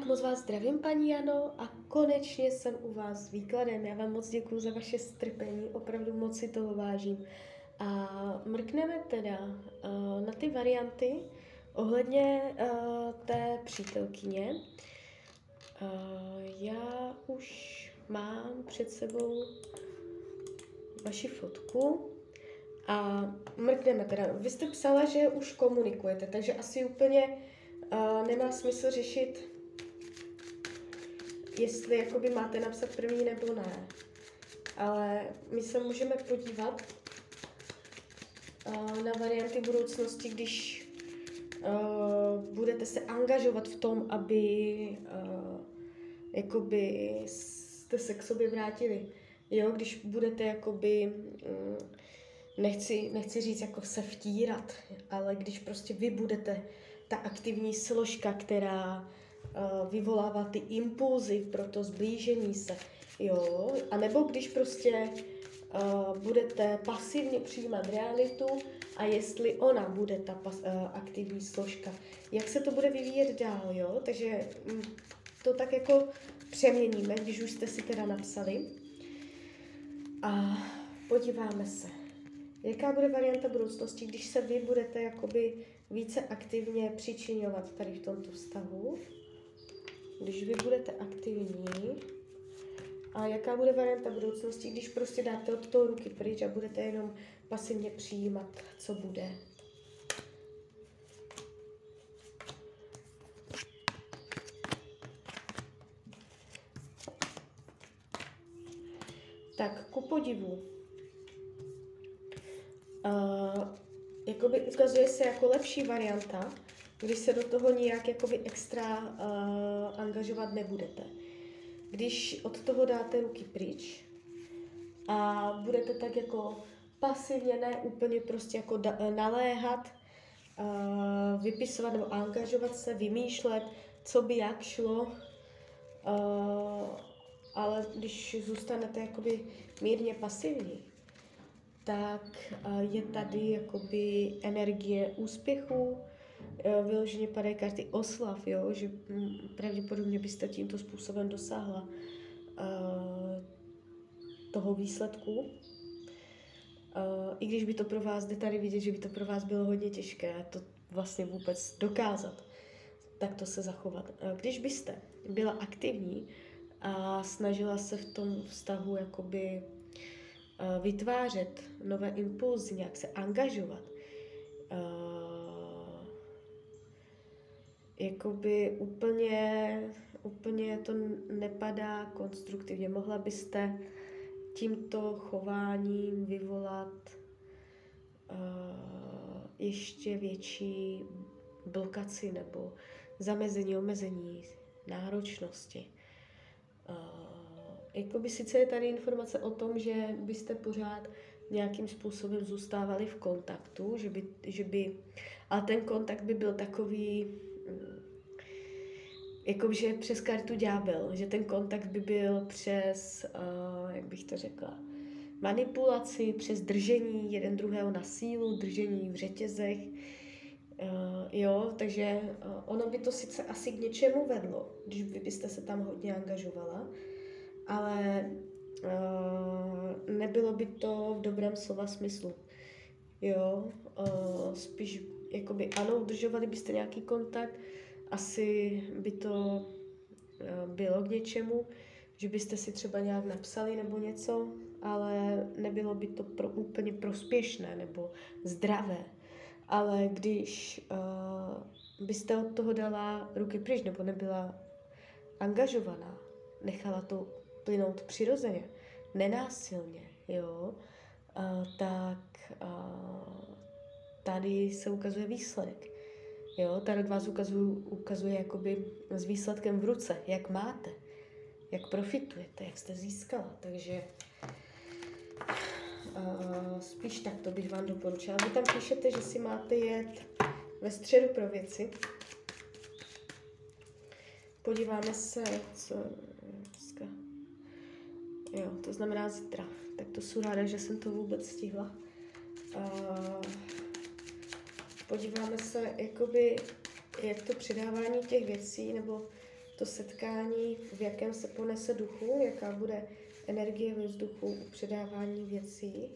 Tak moc vás zdravím, paní Jano, a konečně jsem u vás s výkladem. Já vám moc děkuji za vaše strpení, opravdu moc si toho vážím. A mrkneme teda uh, na ty varianty ohledně uh, té přítelkyně. Uh, já už mám před sebou vaši fotku a mrkneme teda. Vy jste psala, že už komunikujete, takže asi úplně uh, nemá smysl řešit jestli jakoby máte napsat první nebo ne. Ale my se můžeme podívat uh, na varianty budoucnosti, když uh, budete se angažovat v tom, aby uh, jakoby jste se k sobě vrátili. Jo, když budete jakoby, um, nechci, nechci říct jako se vtírat, ale když prostě vy budete ta aktivní složka, která vyvolává ty impulzy pro to zblížení se. Jo? A nebo když prostě uh, budete pasivně přijímat realitu a jestli ona bude ta pas, uh, aktivní složka, jak se to bude vyvíjet dál, jo? Takže um, to tak jako přeměníme, když už jste si teda napsali. A podíváme se, jaká bude varianta budoucnosti, když se vy budete jakoby více aktivně přičinovat tady v tomto vztahu když vy budete aktivní, a jaká bude varianta budoucnosti, když prostě dáte od toho ruky pryč a budete jenom pasivně přijímat, co bude. Tak, ku podivu. Uh, jakoby ukazuje se jako lepší varianta, když se do toho nijak jakoby extra uh, angažovat nebudete. Když od toho dáte ruky pryč a budete tak jako pasivně, ne úplně prostě jako da, naléhat, vypisovat nebo angažovat se, vymýšlet, co by jak šlo, ale když zůstanete jakoby mírně pasivní, tak je tady jakoby energie úspěchu, Eh, vyloženě padají karty oslav, jo, že mm, pravděpodobně byste tímto způsobem dosáhla uh, toho výsledku. Uh, I když by to pro vás, jde tady vidět, že by to pro vás bylo hodně těžké to vlastně vůbec dokázat, tak to se zachovat. Když byste byla aktivní a snažila se v tom vztahu jakoby vytvářet nové impulzy, nějak se angažovat, jakoby úplně, úplně to nepadá konstruktivně. Mohla byste tímto chováním vyvolat uh, ještě větší blokaci nebo zamezení, omezení náročnosti. Uh, jakoby sice je tady informace o tom, že byste pořád nějakým způsobem zůstávali v kontaktu, že by, že by, ale ten kontakt by byl takový jakože přes kartu ďábel, že ten kontakt by byl přes, uh, jak bych to řekla, manipulaci, přes držení jeden druhého na sílu, držení v řetězech, uh, jo, takže uh, ono by to sice asi k něčemu vedlo, když by byste se tam hodně angažovala, ale uh, nebylo by to v dobrém slova smyslu, jo, uh, spíš jakoby ano, udržovali byste nějaký kontakt, asi by to eh, bylo k něčemu, že byste si třeba nějak napsali nebo něco, ale nebylo by to pro, úplně prospěšné nebo zdravé. Ale když uh, byste od toho dala ruky pryč nebo nebyla angažovaná, nechala to plynout přirozeně, nenásilně, jo, uh, tak uh, tady se ukazuje výsledek. Jo, tarot vás ukazuje, ukazuje jakoby s výsledkem v ruce, jak máte, jak profitujete, jak jste získala. Takže uh, spíš tak to bych vám doporučila. Vy tam píšete, že si máte jet ve středu pro věci. Podíváme se, co dneska. Jo, to znamená zítra. Tak to jsou ráda, že jsem to vůbec stihla. Uh, podíváme se, jakoby, jak to předávání těch věcí nebo to setkání, v jakém se ponese duchu, jaká bude energie ve vzduchu u předávání věcí.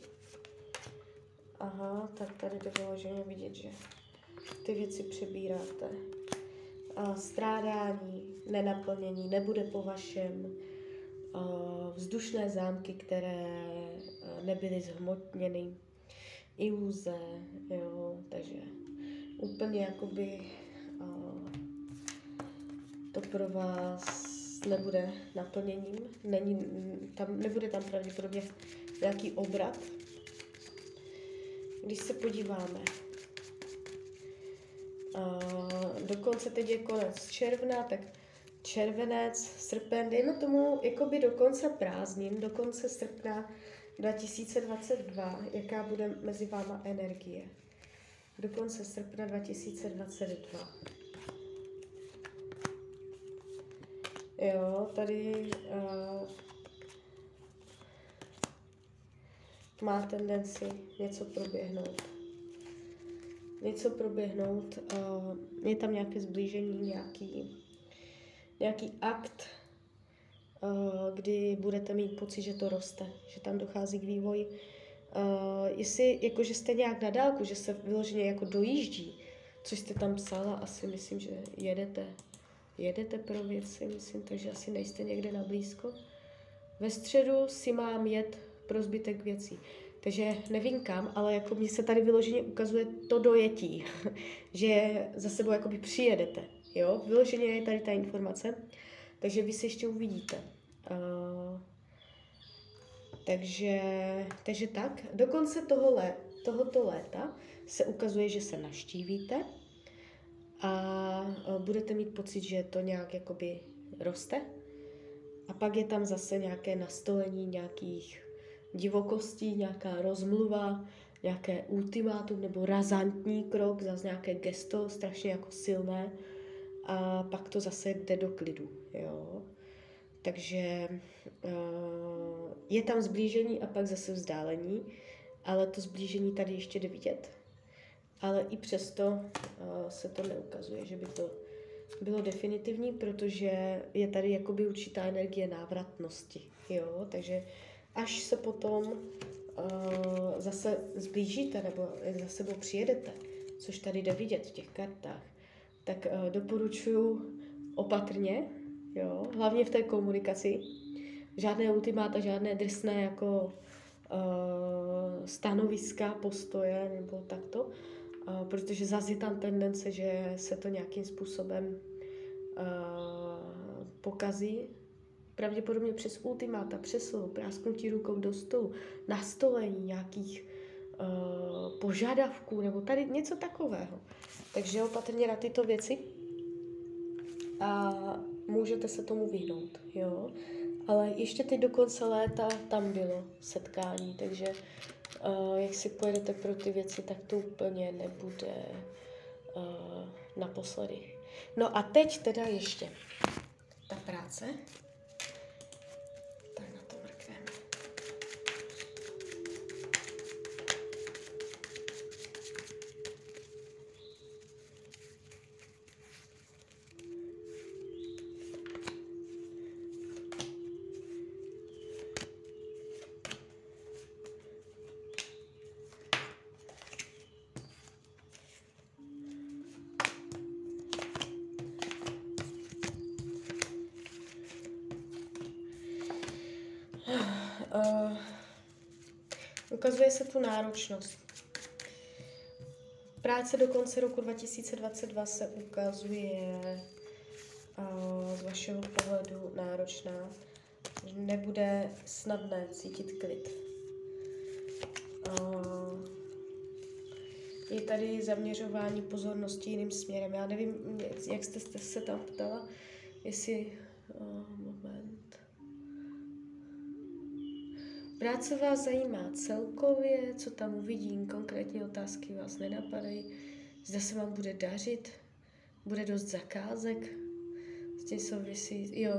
Aha, tak tady to vyloženě vidět, že ty věci přebíráte. A strádání, nenaplnění, nebude po vašem. Vzdušné zámky, které nebyly zhmotněny, iluze, jo, takže úplně jakoby to pro vás nebude naplněním, není, tam, nebude tam pravděpodobně nějaký obrat. Když se podíváme, dokonce teď je konec června, tak červenec, srpen, dejme tomu jakoby do konce prázdnin, do konce srpna 2022, jaká bude mezi váma energie. Do konce srpna 2022. Jo, tady uh, má tendenci něco proběhnout. Něco proběhnout, uh, je tam nějaké zblížení, nějaký, nějaký akt, uh, kdy budete mít pocit, že to roste, že tam dochází k vývoji. Uh, jestli jako, že jste nějak na dálku, že se vyloženě jako dojíždí, což jste tam psala, asi myslím, že jedete jedete pro věci, myslím, takže asi nejste někde na blízko. Ve středu si mám jet pro zbytek věcí. Takže nevím kam, ale jako mi se tady vyloženě ukazuje to dojetí, že za sebou jakoby přijedete. Jo, vyloženě je tady ta informace, takže vy si ještě uvidíte. Uh, takže, takže tak, do konce toho let, tohoto léta se ukazuje, že se naštívíte, a budete mít pocit, že to nějak jakoby roste. A pak je tam zase nějaké nastolení nějakých divokostí, nějaká rozmluva, nějaké ultimátum nebo razantní krok, zase nějaké gesto strašně jako silné a pak to zase jde do klidu. Jo? Takže je tam zblížení a pak zase vzdálení, ale to zblížení tady ještě jde vidět. Ale i přesto uh, se to neukazuje, že by to bylo definitivní, protože je tady jakoby určitá energie návratnosti, jo, takže až se potom uh, zase zblížíte nebo za sebou přijedete, což tady jde vidět v těch kartách, tak uh, doporučuji opatrně, jo, hlavně v té komunikaci, žádné ultimáta, žádné drsné jako uh, stanoviska, postoje nebo takto, Uh, protože zase je tam tendence, že se to nějakým způsobem uh, pokazí. Pravděpodobně přes ultimáta, přeslov, prásknutí rukou do stolu, nastolení nějakých uh, požadavků nebo tady něco takového. Takže opatrně na tyto věci a můžete se tomu vyhnout, jo. Ale ještě teď do konce léta tam bylo setkání, takže uh, jak si pojedete pro ty věci, tak to úplně nebude uh, naposledy. No a teď teda ještě ta práce. Ukazuje se tu náročnost. Práce do konce roku 2022 se ukazuje uh, z vašeho pohledu náročná. Nebude snadné cítit klid. Uh, je tady zaměřování pozornosti jiným směrem. Já nevím, jak jste se tam ptala, jestli Práce vás zajímá celkově, co tam uvidím, konkrétní otázky vás nenapadají, zda se vám bude dařit, bude dost zakázek, s tím souvisí, jo,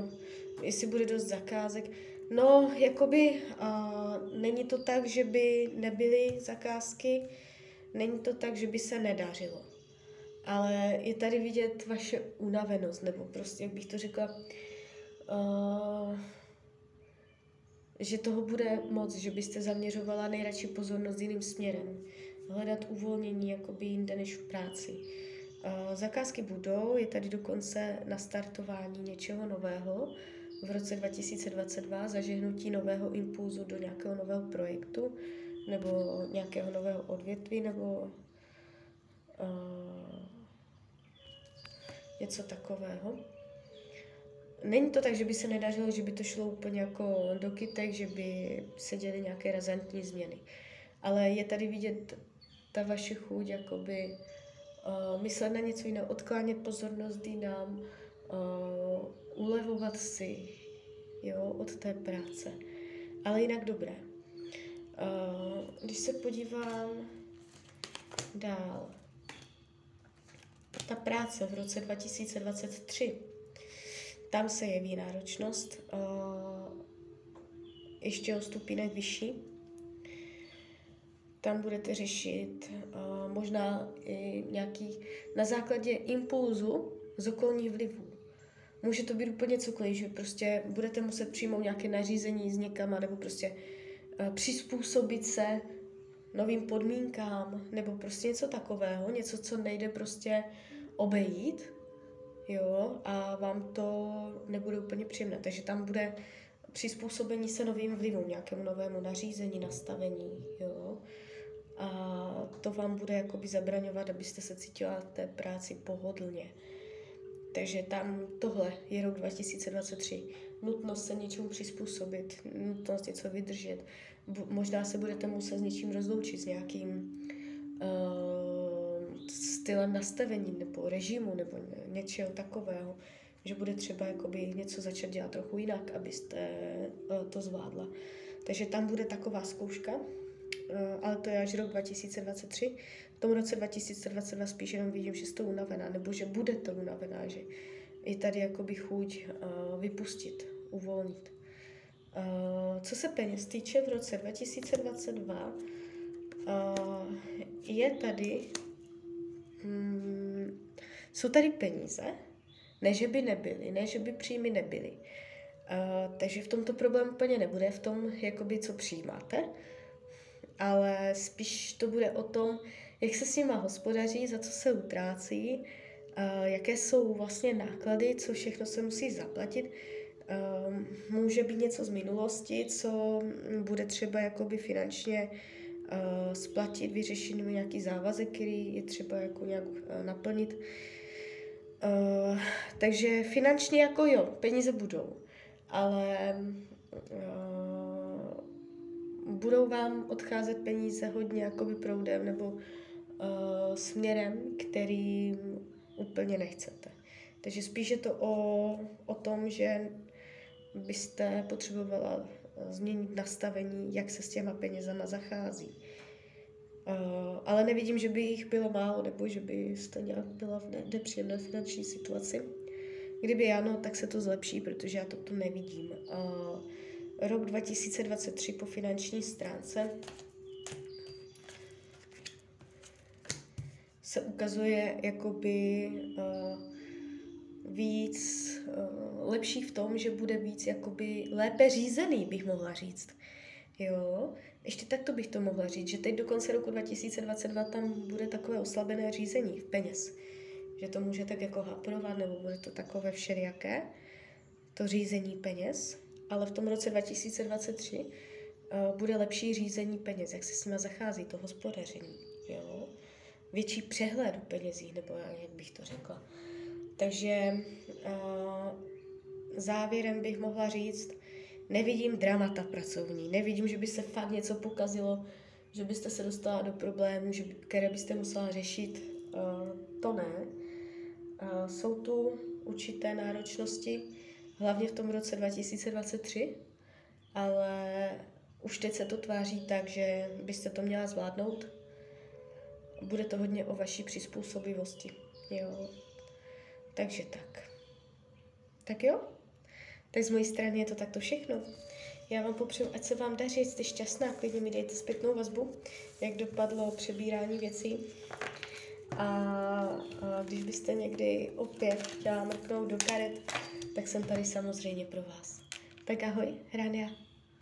jestli bude dost zakázek. No, jakoby uh, není to tak, že by nebyly zakázky, není to tak, že by se nedařilo. ale je tady vidět vaše unavenost, nebo prostě, jak bych to řekla, uh, že toho bude moc, že byste zaměřovala nejradši pozornost jiným směrem. Hledat uvolnění jakoby jinde než v práci. Zakázky budou, je tady dokonce nastartování něčeho nového v roce 2022, zažehnutí nového impulzu do nějakého nového projektu nebo nějakého nového odvětví nebo uh, něco takového. Není to tak, že by se nedařilo, že by to šlo úplně jako do kytek, že by se děly nějaké razantní změny. Ale je tady vidět ta vaše chuť, jakoby uh, myslet na něco jiného, odklánět pozornost jinam, uh, ulevovat si jo, od té práce. Ale jinak dobré. Uh, když se podívám dál, ta práce v roce 2023, tam se jeví náročnost uh, ještě o stupínek vyšší. Tam budete řešit uh, možná i nějaký na základě impulzu z okolních vlivů. Může to být úplně cokoliv, že prostě budete muset přijmout nějaké nařízení s někama, nebo prostě uh, přizpůsobit se novým podmínkám, nebo prostě něco takového, něco, co nejde prostě obejít, jo, a vám to nebude úplně příjemné. Takže tam bude přizpůsobení se novým vlivům, nějakému novému nařízení, nastavení, jo. A to vám bude jakoby zabraňovat, abyste se cítila v té práci pohodlně. Takže tam tohle je rok 2023. Nutnost se něčemu přizpůsobit, nutnost něco vydržet. možná se budete muset s něčím rozloučit, s nějakým uh, stylem nastavení nebo režimu nebo něčeho takového, že bude třeba jakoby něco začat dělat trochu jinak, abyste uh, to zvládla. Takže tam bude taková zkouška, uh, ale to je až rok 2023. V tom roce 2022 spíš jenom vidím, že jste unavená, nebo že budete unavená, že je tady jakoby chuť uh, vypustit, uvolnit. Co se peněz týče, v roce 2022 uh, je tady, um, jsou tady peníze, ne, že by nebyly, ne, že by příjmy nebyly. Uh, takže v tomto problém úplně nebude, v tom, jakoby, co přijímáte, ale spíš to bude o tom, jak se s nima hospodaří, za co se utrácí, uh, jaké jsou vlastně náklady, co všechno se musí zaplatit. Uh, může být něco z minulosti, co bude třeba jakoby finančně uh, splatit, vyřešit nějaký závazek, který je třeba jako nějak uh, naplnit. Uh, takže finančně jako jo, peníze budou, ale uh, budou vám odcházet peníze hodně jakoby proudem nebo uh, směrem, který úplně nechcete. Takže spíš je to o, o tom, že byste potřebovala změnit nastavení, jak se s těma penězama zachází. Uh, ale nevidím, že by jich bylo málo, nebo že byste nějak byla v nepříjemné finanční situaci. Kdyby ano, tak se to zlepší, protože já to tu nevidím. Uh, rok 2023 po finanční stránce se ukazuje jakoby uh, víc uh, lepší v tom, že bude víc jakoby lépe řízený, bych mohla říct. Jo, ještě takto bych to mohla říct, že teď do konce roku 2022 tam bude takové oslabené řízení v peněz. Že to může tak jako haprovat, nebo bude to takové všelijaké, to řízení peněz. Ale v tom roce 2023 uh, eh, bude lepší řízení peněz, jak se s nimi zachází, to hospodaření. Jo? Větší přehled o penězích, nebo jak bych to řekla. Takže uh, závěrem bych mohla říct, nevidím dramata pracovní, nevidím, že by se fakt něco pokazilo, že byste se dostala do problémů, že které byste musela řešit. Uh, to ne. Uh, jsou tu určité náročnosti, hlavně v tom roce 2023, ale už teď se to tváří tak, že byste to měla zvládnout. Bude to hodně o vaší přizpůsobivosti. Jo. Takže tak. Tak jo? Tak z mojí strany je to takto všechno. Já vám popřeju, ať se vám daří, jste šťastná, klidně mi dejte zpětnou vazbu, jak dopadlo přebírání věcí. A, a když byste někdy opět chtěla mrknout do karet, tak jsem tady samozřejmě pro vás. Tak ahoj, Rania.